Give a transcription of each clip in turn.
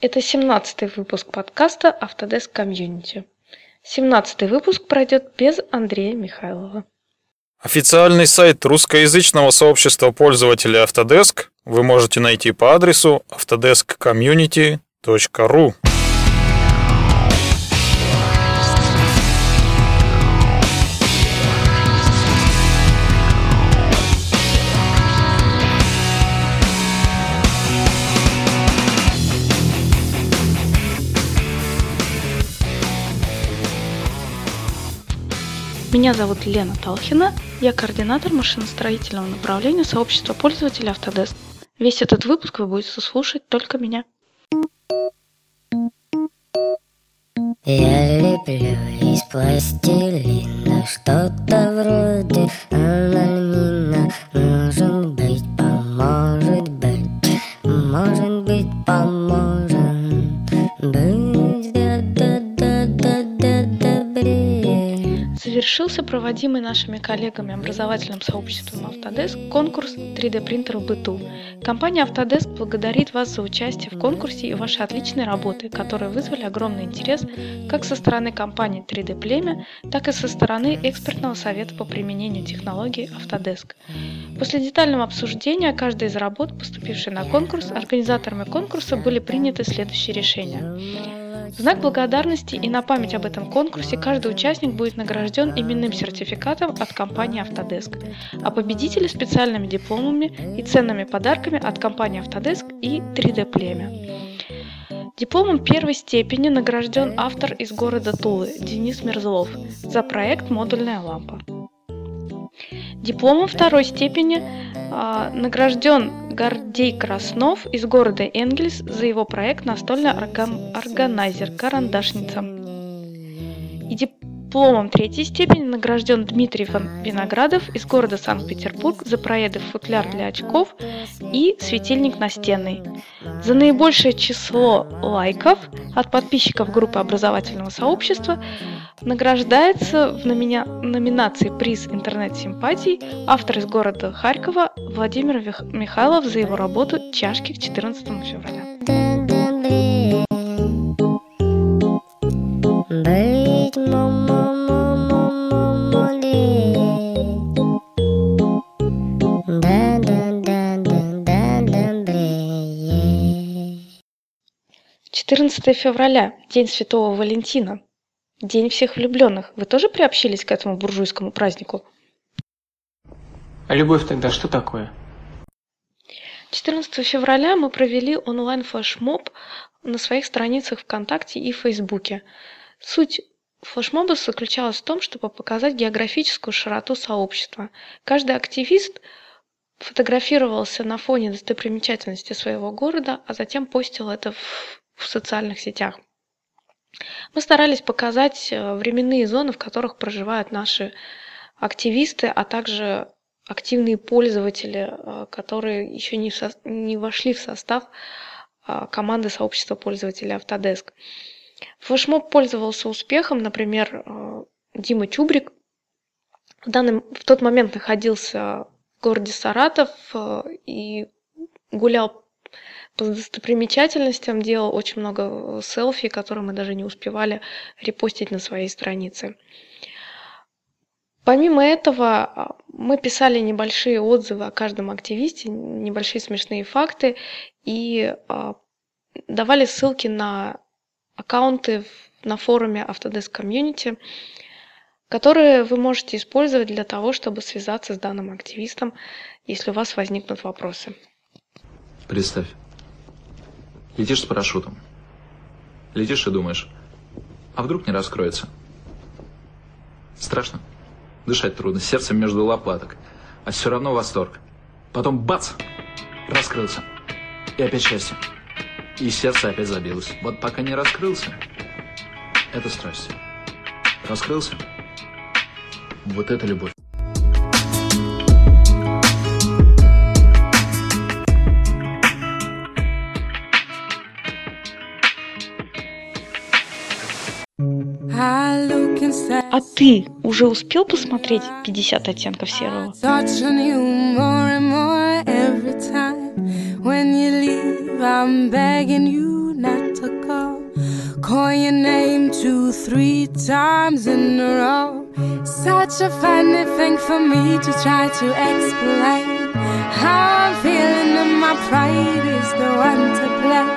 Это 17 выпуск подкаста Autodesk Community. 17 выпуск пройдет без Андрея Михайлова. Официальный сайт русскоязычного сообщества пользователей Autodesk вы можете найти по адресу autodeskcommunity.ru. Меня зовут Лена Талхина, я координатор машиностроительного направления сообщества пользователей Autodesk. Весь этот выпуск вы будете слушать только меня. Я леплю из пластилина Что-то вроде анонина Может быть, поможет Завершился проводимый нашими коллегами образовательным сообществом Autodesk конкурс 3D принтера в быту. Компания Autodesk благодарит вас за участие в конкурсе и ваши отличные работы, которые вызвали огромный интерес как со стороны компании 3D Племя, так и со стороны экспертного совета по применению технологий Autodesk. После детального обсуждения каждой из работ, поступившей на конкурс, организаторами конкурса были приняты следующие решения. В знак благодарности и на память об этом конкурсе каждый участник будет награжден именным сертификатом от компании Autodesk, а победители специальными дипломами и ценными подарками от компании Autodesk и 3D Племя. Дипломом первой степени награжден автор из города Тулы Денис Мерзлов за проект «Модульная лампа». Дипломом второй степени а, награжден Гордей Краснов из города Энгельс за его проект «Настольный орган- органайзер «Карандашница». И дипломом третьей степени награжден Дмитрий Виноградов из города Санкт-Петербург за проекты «Футляр для очков» и «Светильник настенный». За наибольшее число лайков от подписчиков группы образовательного сообщества награждается в номина- номинации «Приз интернет-симпатий» автор из города Харькова Владимир Михайлов за его работу «Чашки к 14 февраля». 14 февраля – День Святого Валентина. День всех влюбленных. Вы тоже приобщились к этому буржуйскому празднику? А любовь тогда что такое? 14 февраля мы провели онлайн-флешмоб на своих страницах ВКонтакте и Фейсбуке. Суть флешмоба заключалась в том, чтобы показать географическую широту сообщества. Каждый активист фотографировался на фоне достопримечательности своего города, а затем постил это в, в социальных сетях. Мы старались показать э, временные зоны, в которых проживают наши активисты, а также активные пользователи, э, которые еще не, со- не вошли в состав а, команды сообщества пользователей Autodesk. Флешмоб пользовался успехом, например, э, Дима Чубрик в, данный, в тот момент находился в городе Саратов э, и гулял по достопримечательностям, делал очень много э, селфи, которые мы даже не успевали репостить на своей странице. Помимо этого, а, мы писали небольшие отзывы о каждом активисте, небольшие смешные факты и а, давали ссылки на аккаунты на форуме Autodesk Community, которые вы можете использовать для того, чтобы связаться с данным активистом, если у вас возникнут вопросы. Представь. Летишь с парашютом. Летишь и думаешь, а вдруг не раскроется? Страшно. Дышать трудно, сердце между лопаток. А все равно восторг. Потом бац! Раскрылся. И опять счастье. И сердце опять забилось. Вот пока не раскрылся, это страсть. Раскрылся? Вот это любовь. А ты уже успел посмотреть 50 оттенков серого? Touch on you more and more every time. When you leave, I'm begging you not protocol. Call your name two, three times in a row. Such a funny thing for me to try to explain. How I'm feeling and my pride is the one to blame.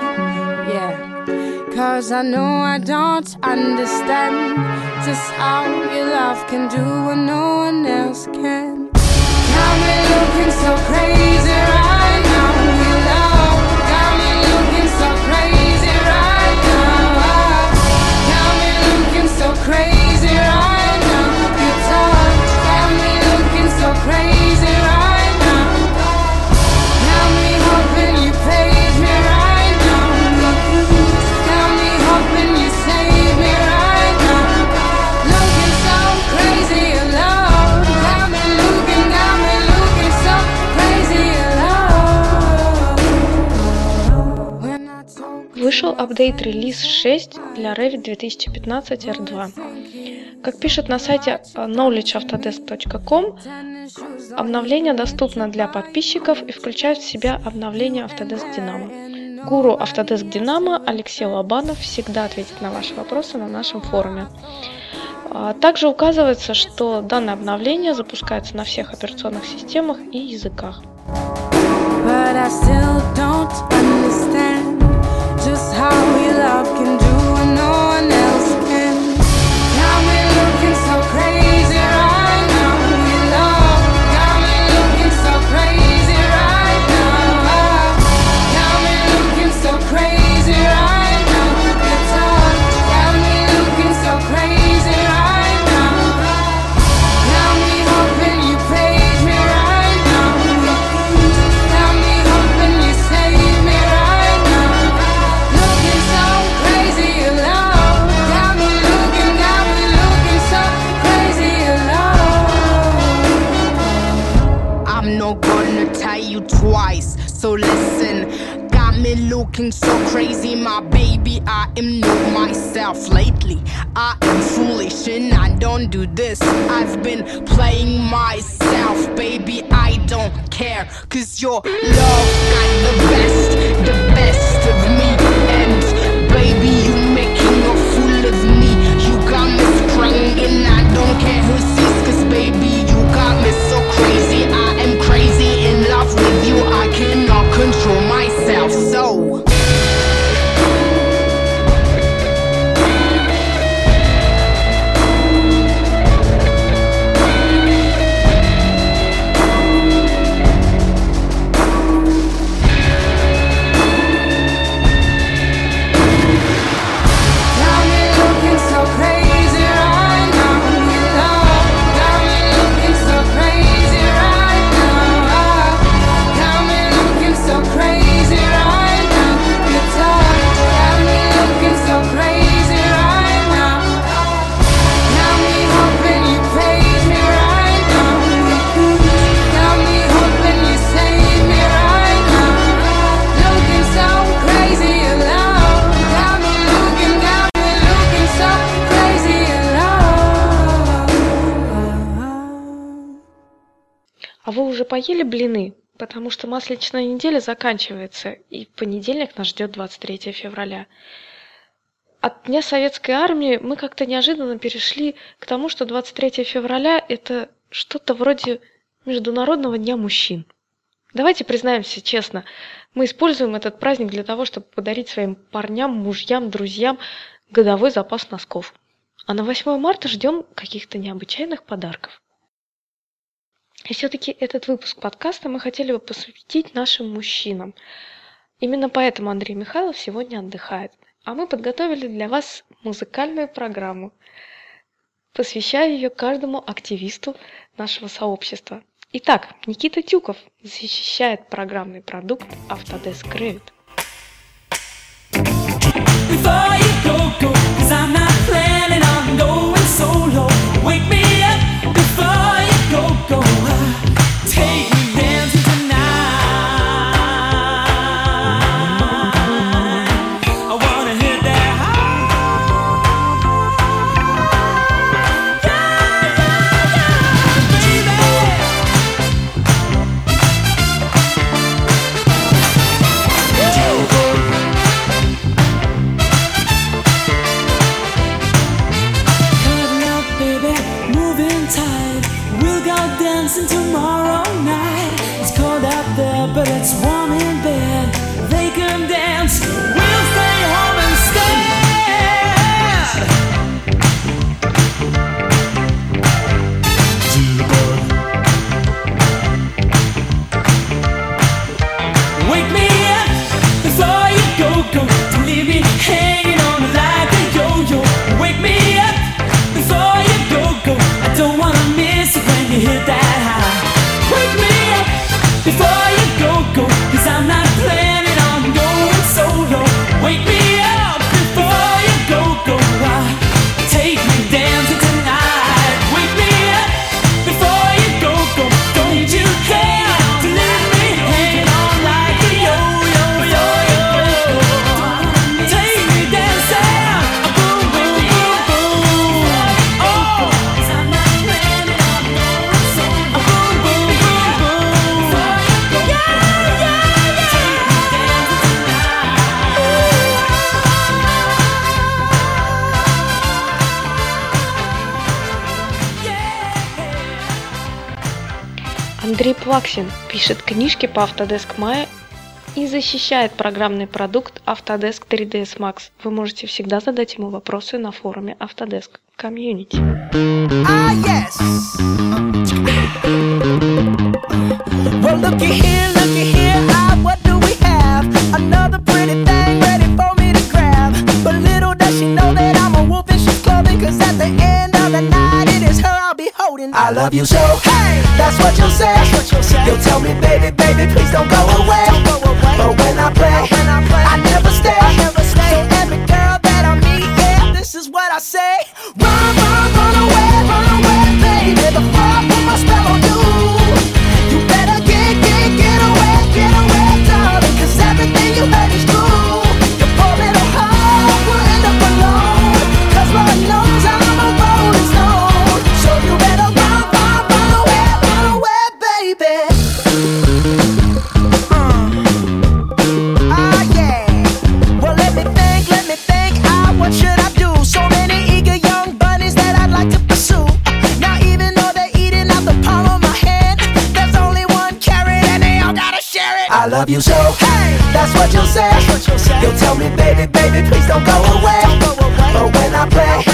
Yeah. Cause I know I don't understand just how your love can do what no one else can. Got me looking so crazy right now. Your love got me looking so crazy right now. Got me looking so crazy right now. Your touch got me looking so crazy Вышел апдейт релиз 6 для Revit 2015 R2. Как пишут на сайте э, knowledgeautodesk.com, обновление доступно для подписчиков и включает в себя обновление Autodesk Dynamo. Гуру Autodesk Dynamo Алексей Лобанов всегда ответит на ваши вопросы на нашем форуме. А, Также указывается, что данное обновление запускается на всех операционных системах и языках. But I still don't understand how your love can so crazy, my baby. I am not myself lately. I am foolish and I don't do this. I've been playing myself, baby. I don't care, cause your love got the best, the best of me. And baby, you're making a fool of me. You got me sprung and I don't care who sees, блины? Потому что масленичная неделя заканчивается, и понедельник нас ждет 23 февраля. От Дня Советской Армии мы как-то неожиданно перешли к тому, что 23 февраля – это что-то вроде Международного дня мужчин. Давайте признаемся честно, мы используем этот праздник для того, чтобы подарить своим парням, мужьям, друзьям годовой запас носков. А на 8 марта ждем каких-то необычайных подарков. И все-таки этот выпуск подкаста мы хотели бы посвятить нашим мужчинам. Именно поэтому Андрей Михайлов сегодня отдыхает. А мы подготовили для вас музыкальную программу, посвящая ее каждому активисту нашего сообщества. Итак, Никита Тюков защищает программный продукт Autodesk Revit. Лакшин пишет книжки по Autodesk Maya и защищает программный продукт Autodesk 3ds Max. Вы можете всегда задать ему вопросы на форуме Autodesk Community. Ah, yes. well, looky here, looky here, ah, what do we have? Another pretty thing ready for me to grab. But little does she know that I'm a wolf in sheep's clothing, cause at the end of the night, holding. I love you so. Hey, that's what you'll say. What you'll, say. you'll tell me, baby, baby, please don't go away. Don't go away. But when I play, when I, play I, never stay. I never stay. So every girl that I meet, yeah, this is what I say. Run, run, run away, run away, baby, before I put my spell on you. I love you so. Hey, that's what you'll say. That's what you'll, say. you'll tell me, baby, baby, please don't go away. Don't go away. But when I play.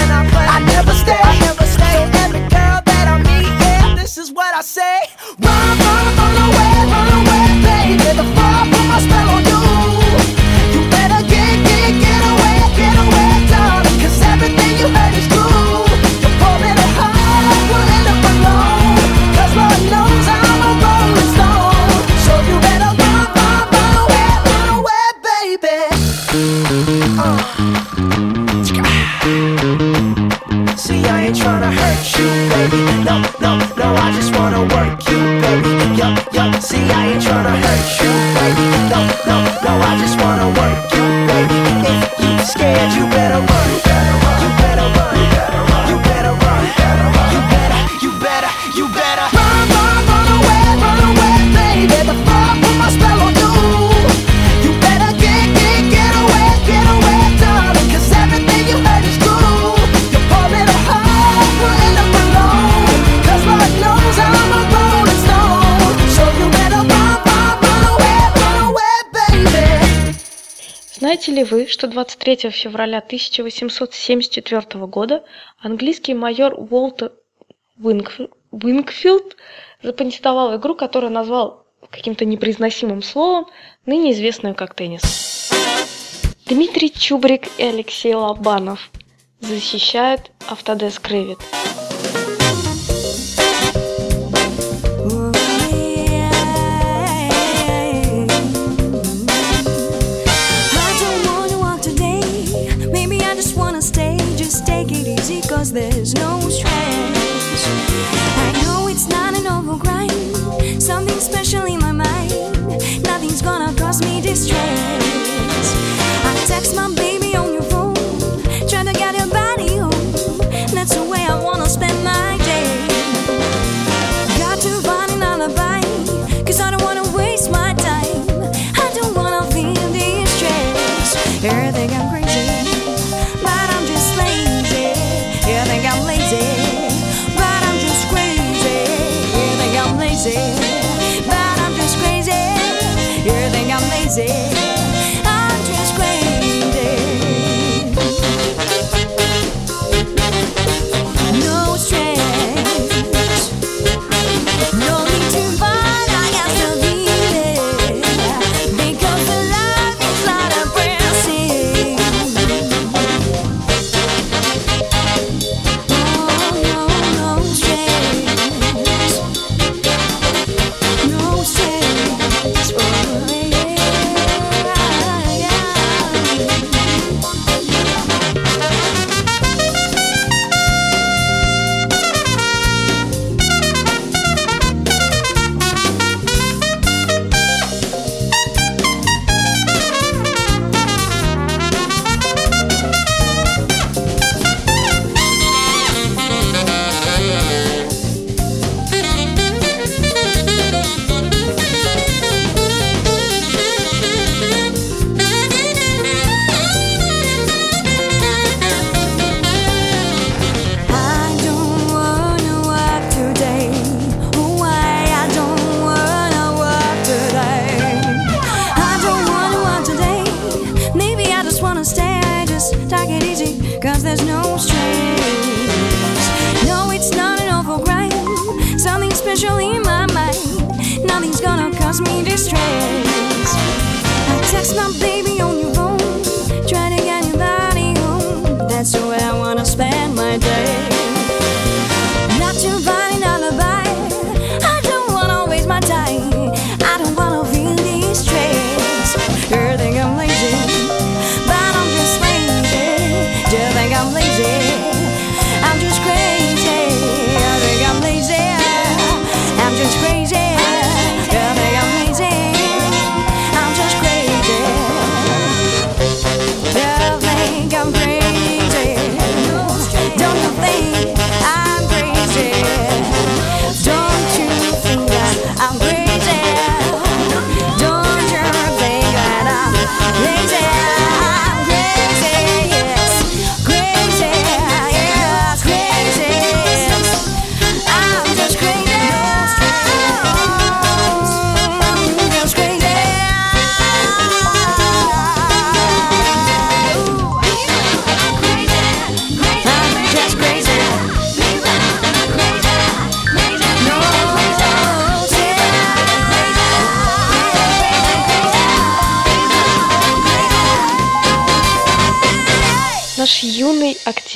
Знаете ли вы, что 23 февраля 1874 года английский майор Уолтер Уинкфилд запатентовал игру, которую назвал каким-то непроизносимым словом, ныне известную как теннис. Дмитрий Чубрик и Алексей Лобанов защищают Автодеск Revit. I text my baby.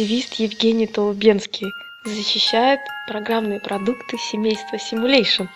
Активист Евгений Толубенский защищает программные продукты семейства Simulation.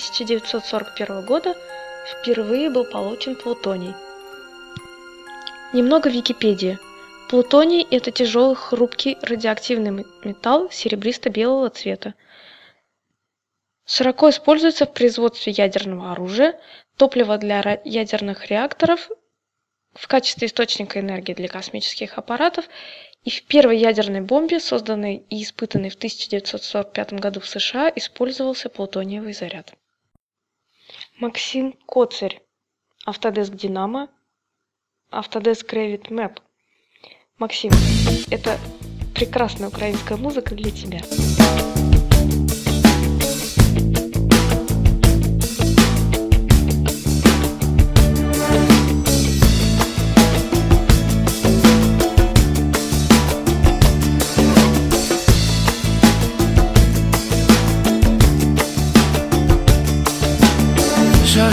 1941 года впервые был получен плутоний. Немного Википедии. Плутоний – это тяжелый, хрупкий, радиоактивный металл серебристо-белого цвета. Широко используется в производстве ядерного оружия, топлива для ядерных реакторов, в качестве источника энергии для космических аппаратов и в первой ядерной бомбе, созданной и испытанной в 1945 году в США, использовался плутониевый заряд. Максим Коцарь. Автодеск Динамо. Автодеск Revit Map. Максим, это прекрасная украинская музыка для тебя.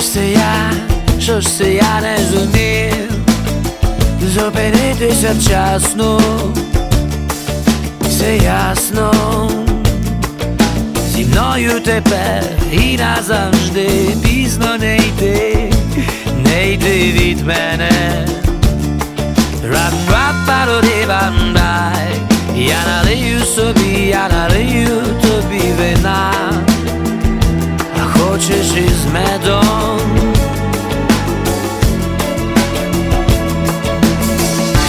ж це я, що ж це я не зумів Зупинитися вчасно Все ясно Зі мною тепер і назавжди Пізно не йти, не йти від мене рап рап пароди бандай Я налию собі, я налию тобі вина а хочеш із медом.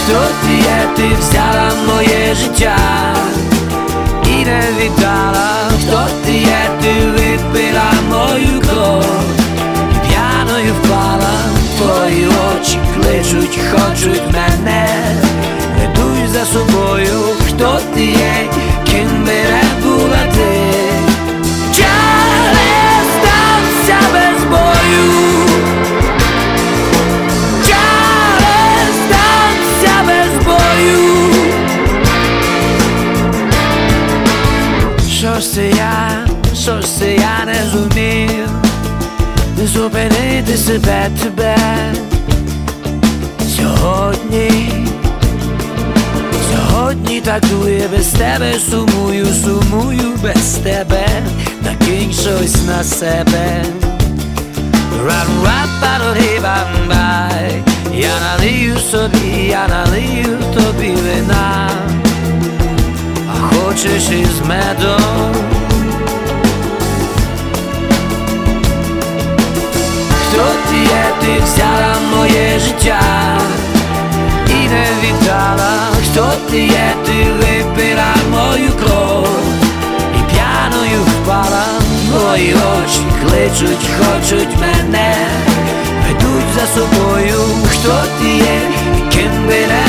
Хто ти є, ти взяла моє життя і не віддала, хто ти є, ти на себе. рап рап пароди бамбай Я налию собі, я налию тобі вина, а хочеш із медом. Хто ти є, ти взяла моє життя і не віддала, хто ти є, ти випила мої очі кличуть, хочуть мене, ведуть за собою, хто ти є, і ким би не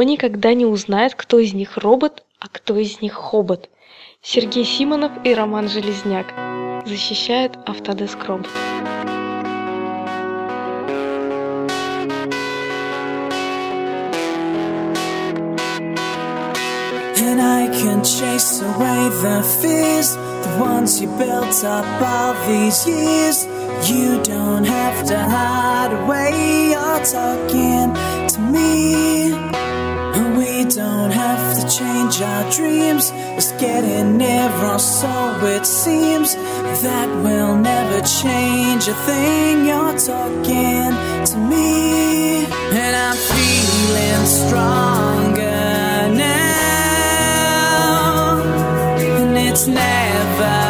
Никто никогда не узнает, кто из них робот, а кто из них хобот. Сергей Симонов и Роман Железняк защищают Autodesk Робот. And I can chase away the fears, the ones you built up all these years. You don't have to hide away, you're talking to me. Don't have to change our dreams, it's getting nearer, so it seems that we'll never change a thing. You're talking to me, and I'm feeling stronger now, and it's never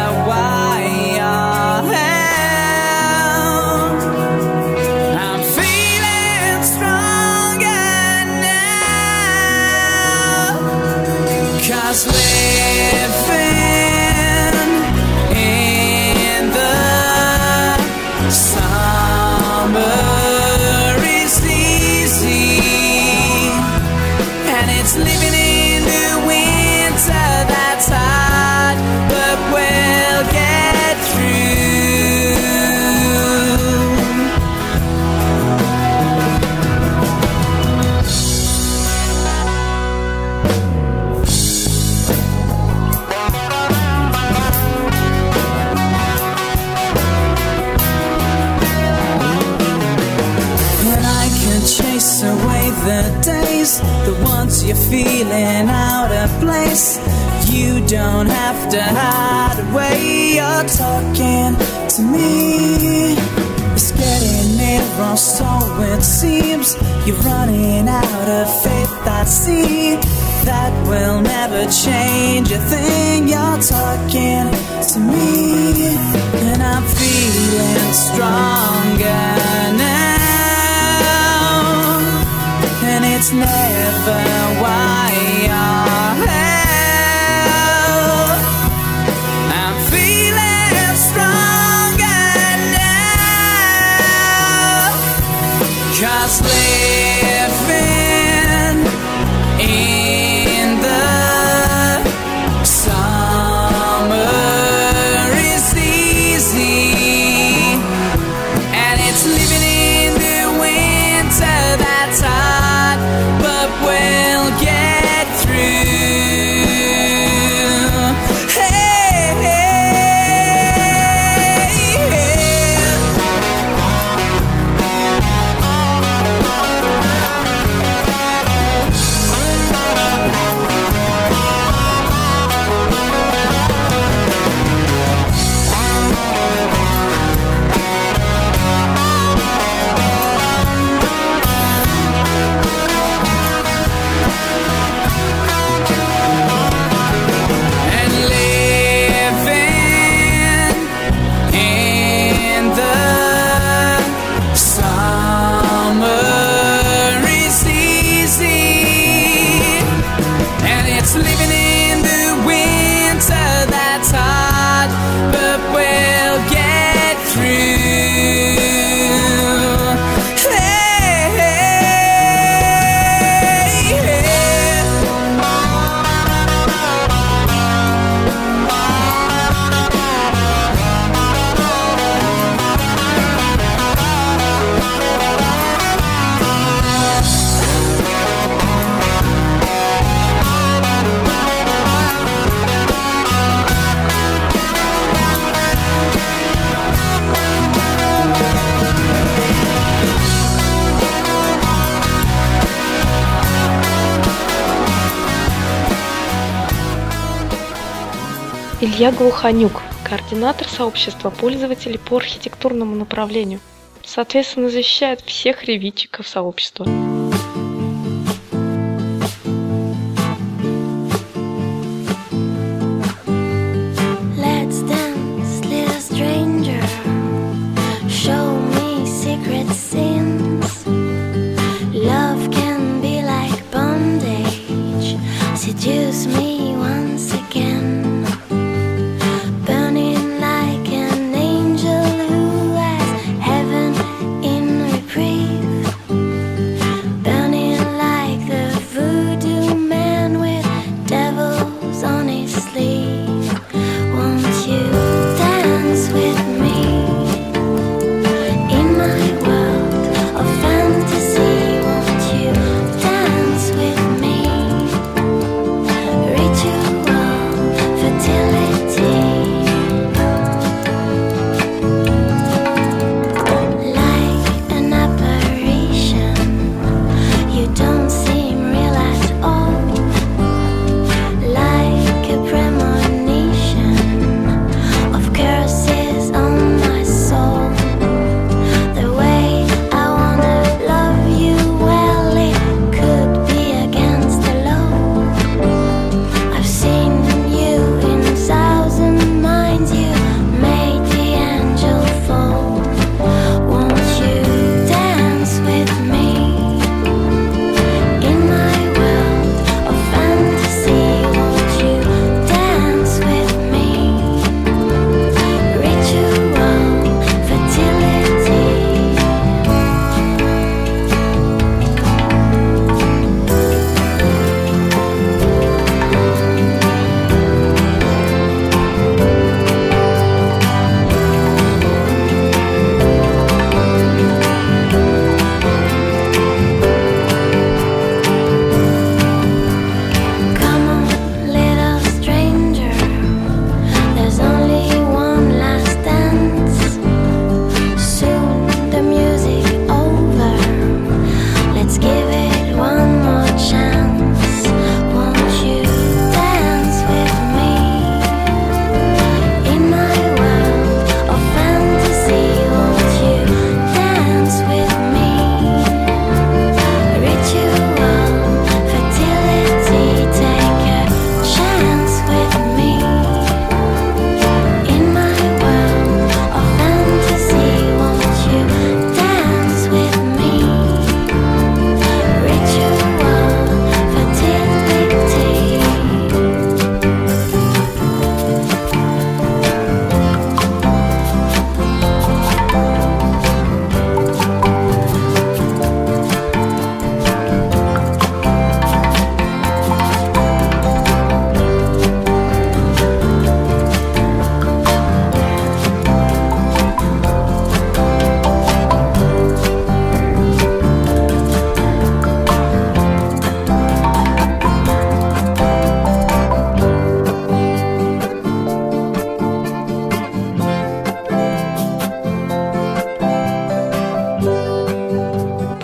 last feeling out of place. You don't have to hide away, you're talking to me. It's getting nearer, so it seems you're running out of faith. I see that will never change a thing. You're talking to me, and I'm feeling stronger now. It's never why Глуханюк, координатор сообщества пользователей по архитектурному направлению. Соответственно, защищает всех ревитчиков сообщества.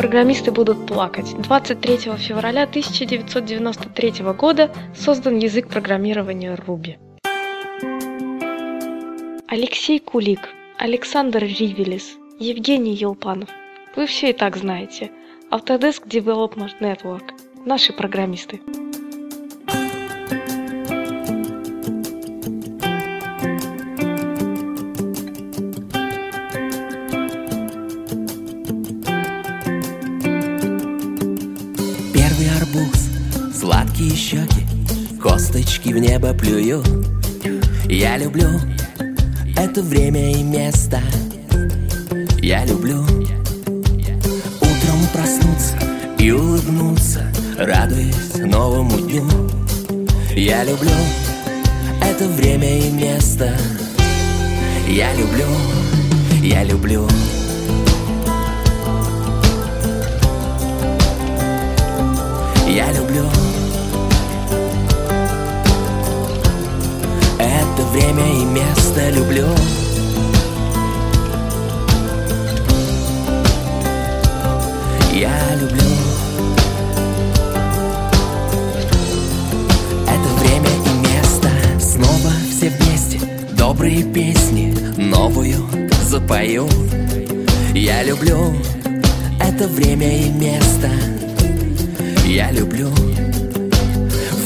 Программисты будут плакать. 23 февраля 1993 года создан язык программирования Ruby. Алексей Кулик, Александр Ривелис, Евгений Елпанов. Вы все и так знаете. Autodesk Development Network. Наши программисты. Сладкие щеки, косточки в небо плюю. Я люблю это время и место. Я люблю утром проснуться и улыбнуться, радуясь новому дню. Я люблю это время и место. Я люблю, я люблю. Я люблю время и место люблю. Я люблю это время и место. Снова все вместе добрые песни новую запою. Я люблю это время и место. Я люблю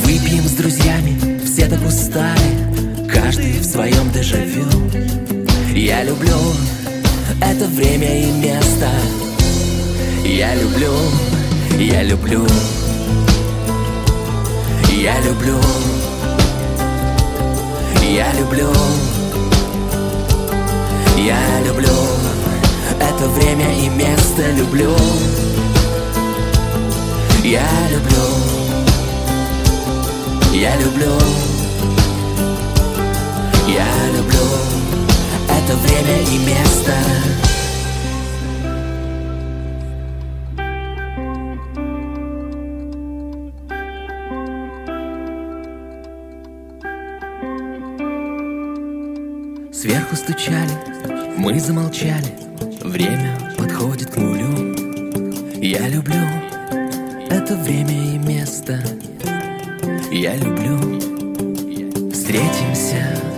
Выпьем с друзьями, все так устали Каждый в своем дежавю. Я люблю это время и место. Я люблю, я люблю. Я люблю. Я люблю. Я люблю это время и место. Люблю. Я люблю, я люблю, я люблю это время и место. Сверху стучали, мы замолчали, время подходит к нулю. Я люблю это время и место я люблю. Встретимся.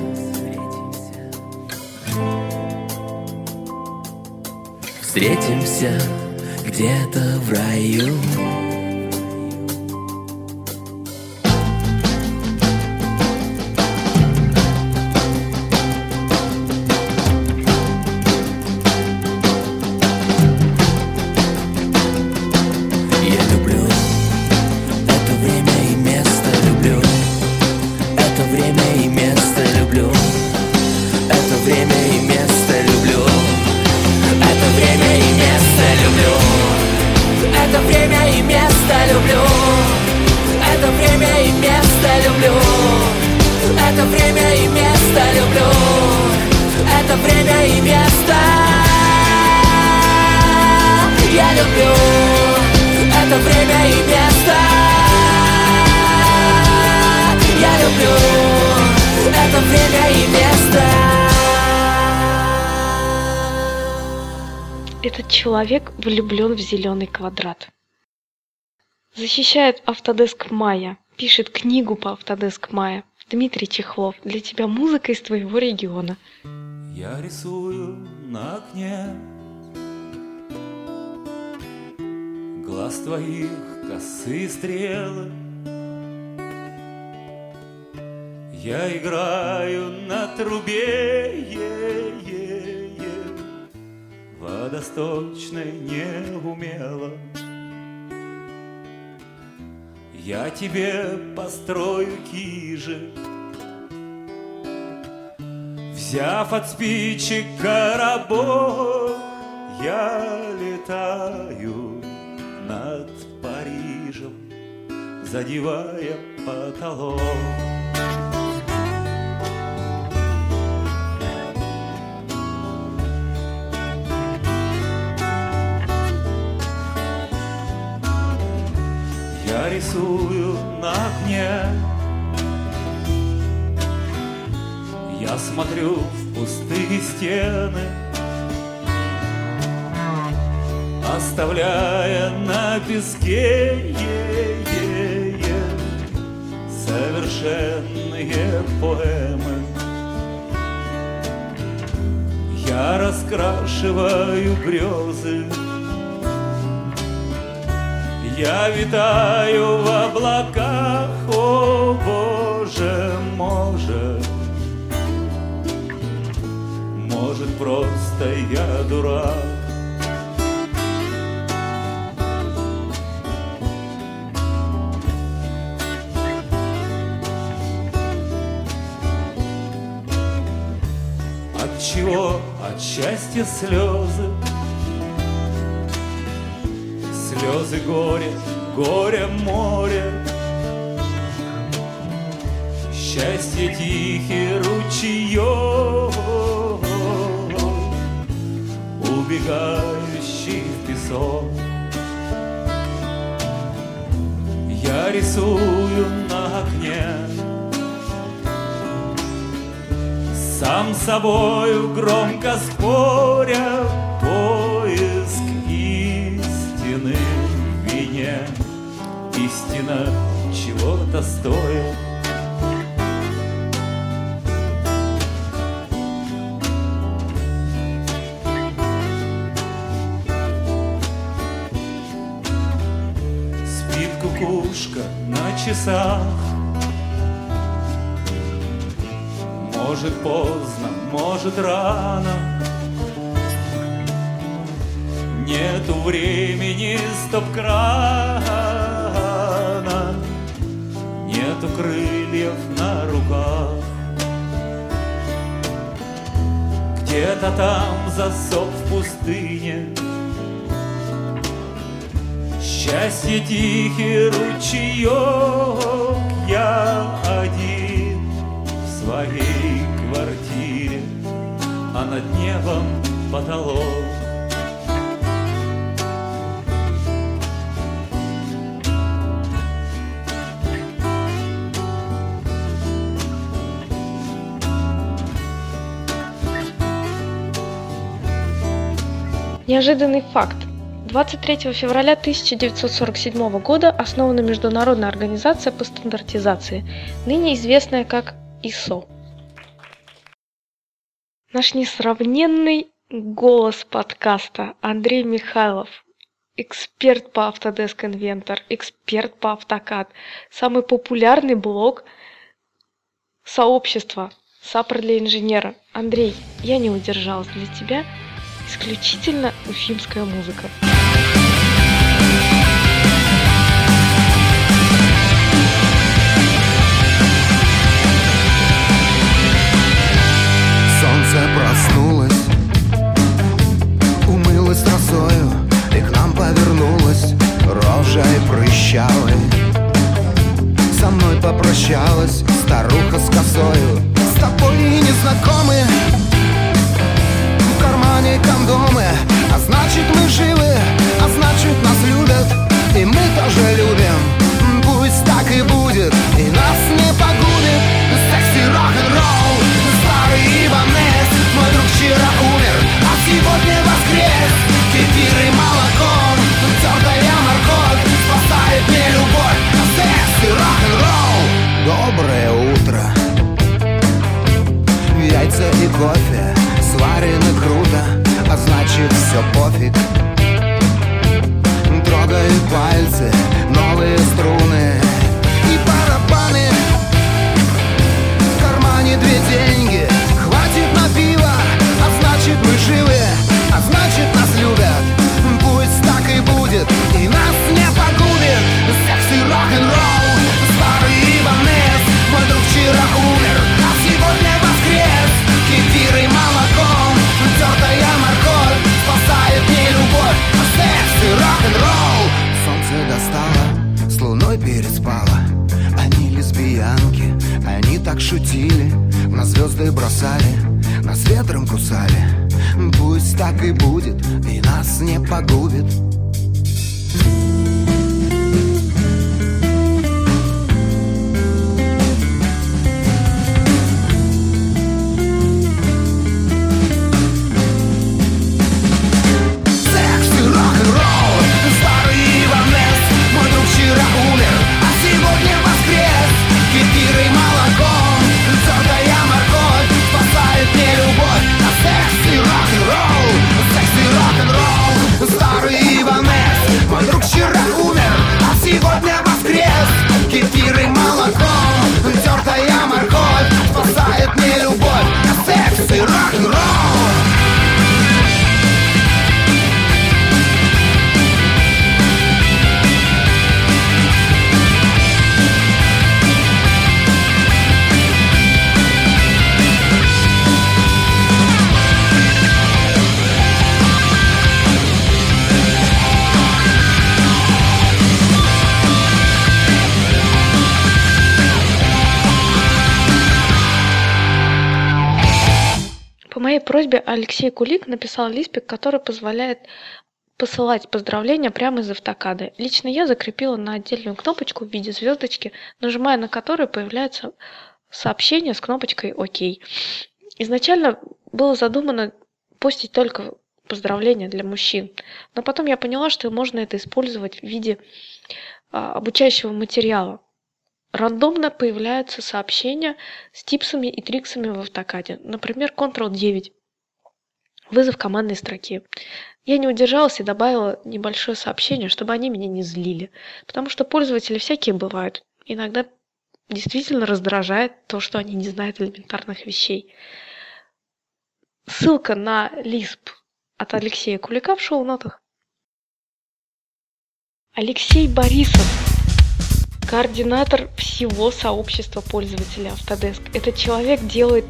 Встретимся где-то в раю. Человек влюблен в зеленый квадрат. Защищает Autodesk Майя, пишет книгу по Autodesk Майя. Дмитрий Чехлов, для тебя музыка из твоего региона. Я рисую на окне Глаз твоих косые стрелы Я играю на трубе -е -е, Водосточной неумело Я тебе построю кижик Взяв от спичек коробок, я летаю над Парижем, задевая потолок. Рисую на окне. Я смотрю в пустые стены Оставляя на песке е-е-е Совершенные поэмы. Я раскрашиваю грезы Я витаю в облаках, о Боже, может Может, просто я дурак. От чего? От счастья слезы Слезы горе, горе море. Счастье тихий ручеек. Убегающий в песок. Я рисую на окне. Сам с собою громко споря может рано. Нету времени стоп-крана Нету крыльев на руках. Где-то там засоб в пустыне. Счастье тихий ручеек. Я один в своей над небом потолок Неожиданный факт. 23 февраля 1947 года основана Международная организация по стандартизации, ныне известная как ISO. Наш несравненный голос подкаста Андрей Михайлов, эксперт по Autodesk Inventor, эксперт по AutoCAD, самый популярный блог сообщества САПР для инженера. Андрей, я не удержалась для тебя исключительно уфимская музыка. Рожей прыщавой Со мной попрощалась старуха с косою. С тобой незнакомы. В кармане кондомы. А значит мы живы, а значит нас любят. И мы тоже любим. Пусть так и будет, и нас не погубит Секси рок-н-ролл. Старый Иванес Мой друг вчера умер, а сегодня воскрес. Кефир и морковь Спасает мне любовь Секс и рок-н-ролл. Доброе утро. Яйца и кофе Сварены круто А значит все пофиг. Трогаю пальцы звезды бросали Нас ветром кусали. Пусть так и будет И нас не погубит Алексей Кулик написал лиспик, который позволяет посылать поздравления прямо из автокады. Лично я закрепила на отдельную кнопочку в виде звездочки, нажимая на которую появляется сообщение с кнопочкой «Ок». Изначально было задумано постить только поздравления для мужчин, но потом я поняла, что можно это использовать в виде а, обучающего материала. Рандомно появляются сообщения с типсами и триксами в автокаде. Например, Ctrl-9. Вызов командной строки. Я не удержалась и добавила небольшое сообщение, чтобы они меня не злили. Потому что пользователи всякие бывают. Иногда действительно раздражает то, что они не знают элементарных вещей. Ссылка на Лисп от Алексея Кулика в шоу-нотах. Алексей Борисов, координатор всего сообщества пользователей Autodesk. Этот человек делает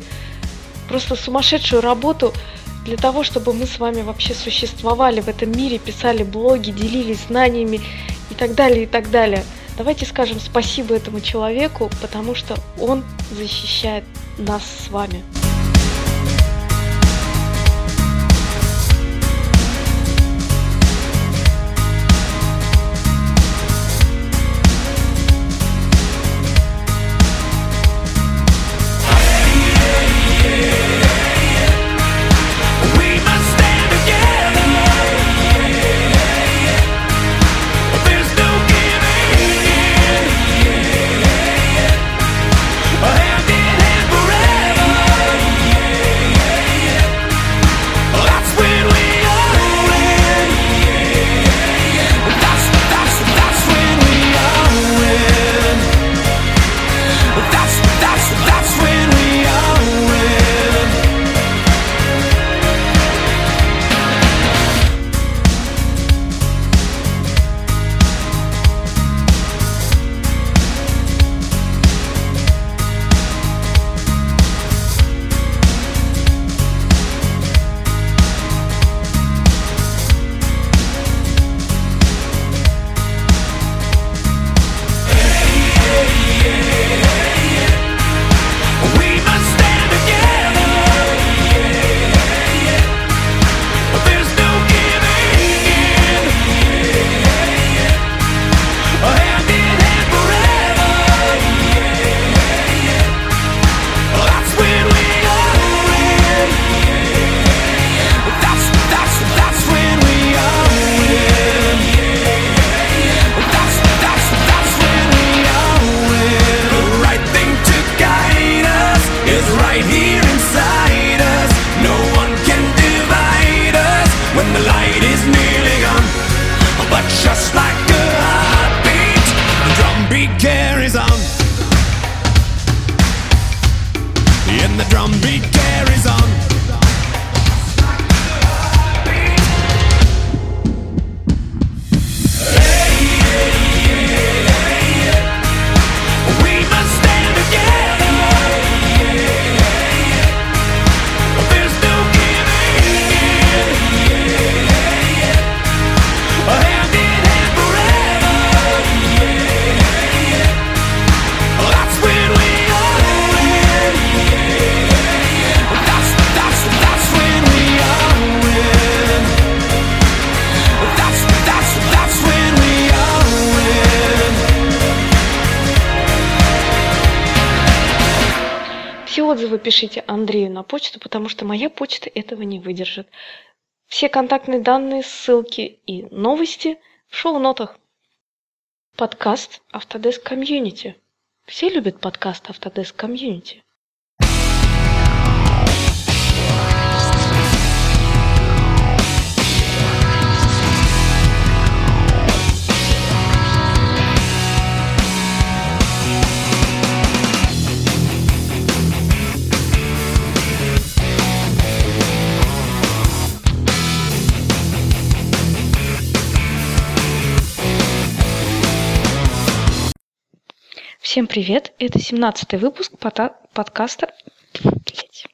просто сумасшедшую работу для того, чтобы мы с вами вообще существовали в этом мире, писали блоги, делились знаниями и так далее, и так далее. Давайте скажем спасибо этому человеку, потому что он защищает нас с вами. And the drum beat на почту, потому что моя почта этого не выдержит. Все контактные данные, ссылки и новости в шоу-нотах. Подкаст Autodesk Community. Все любят подкаст Autodesk Community. Всем привет! Это 17 выпуск подкаста... Блять.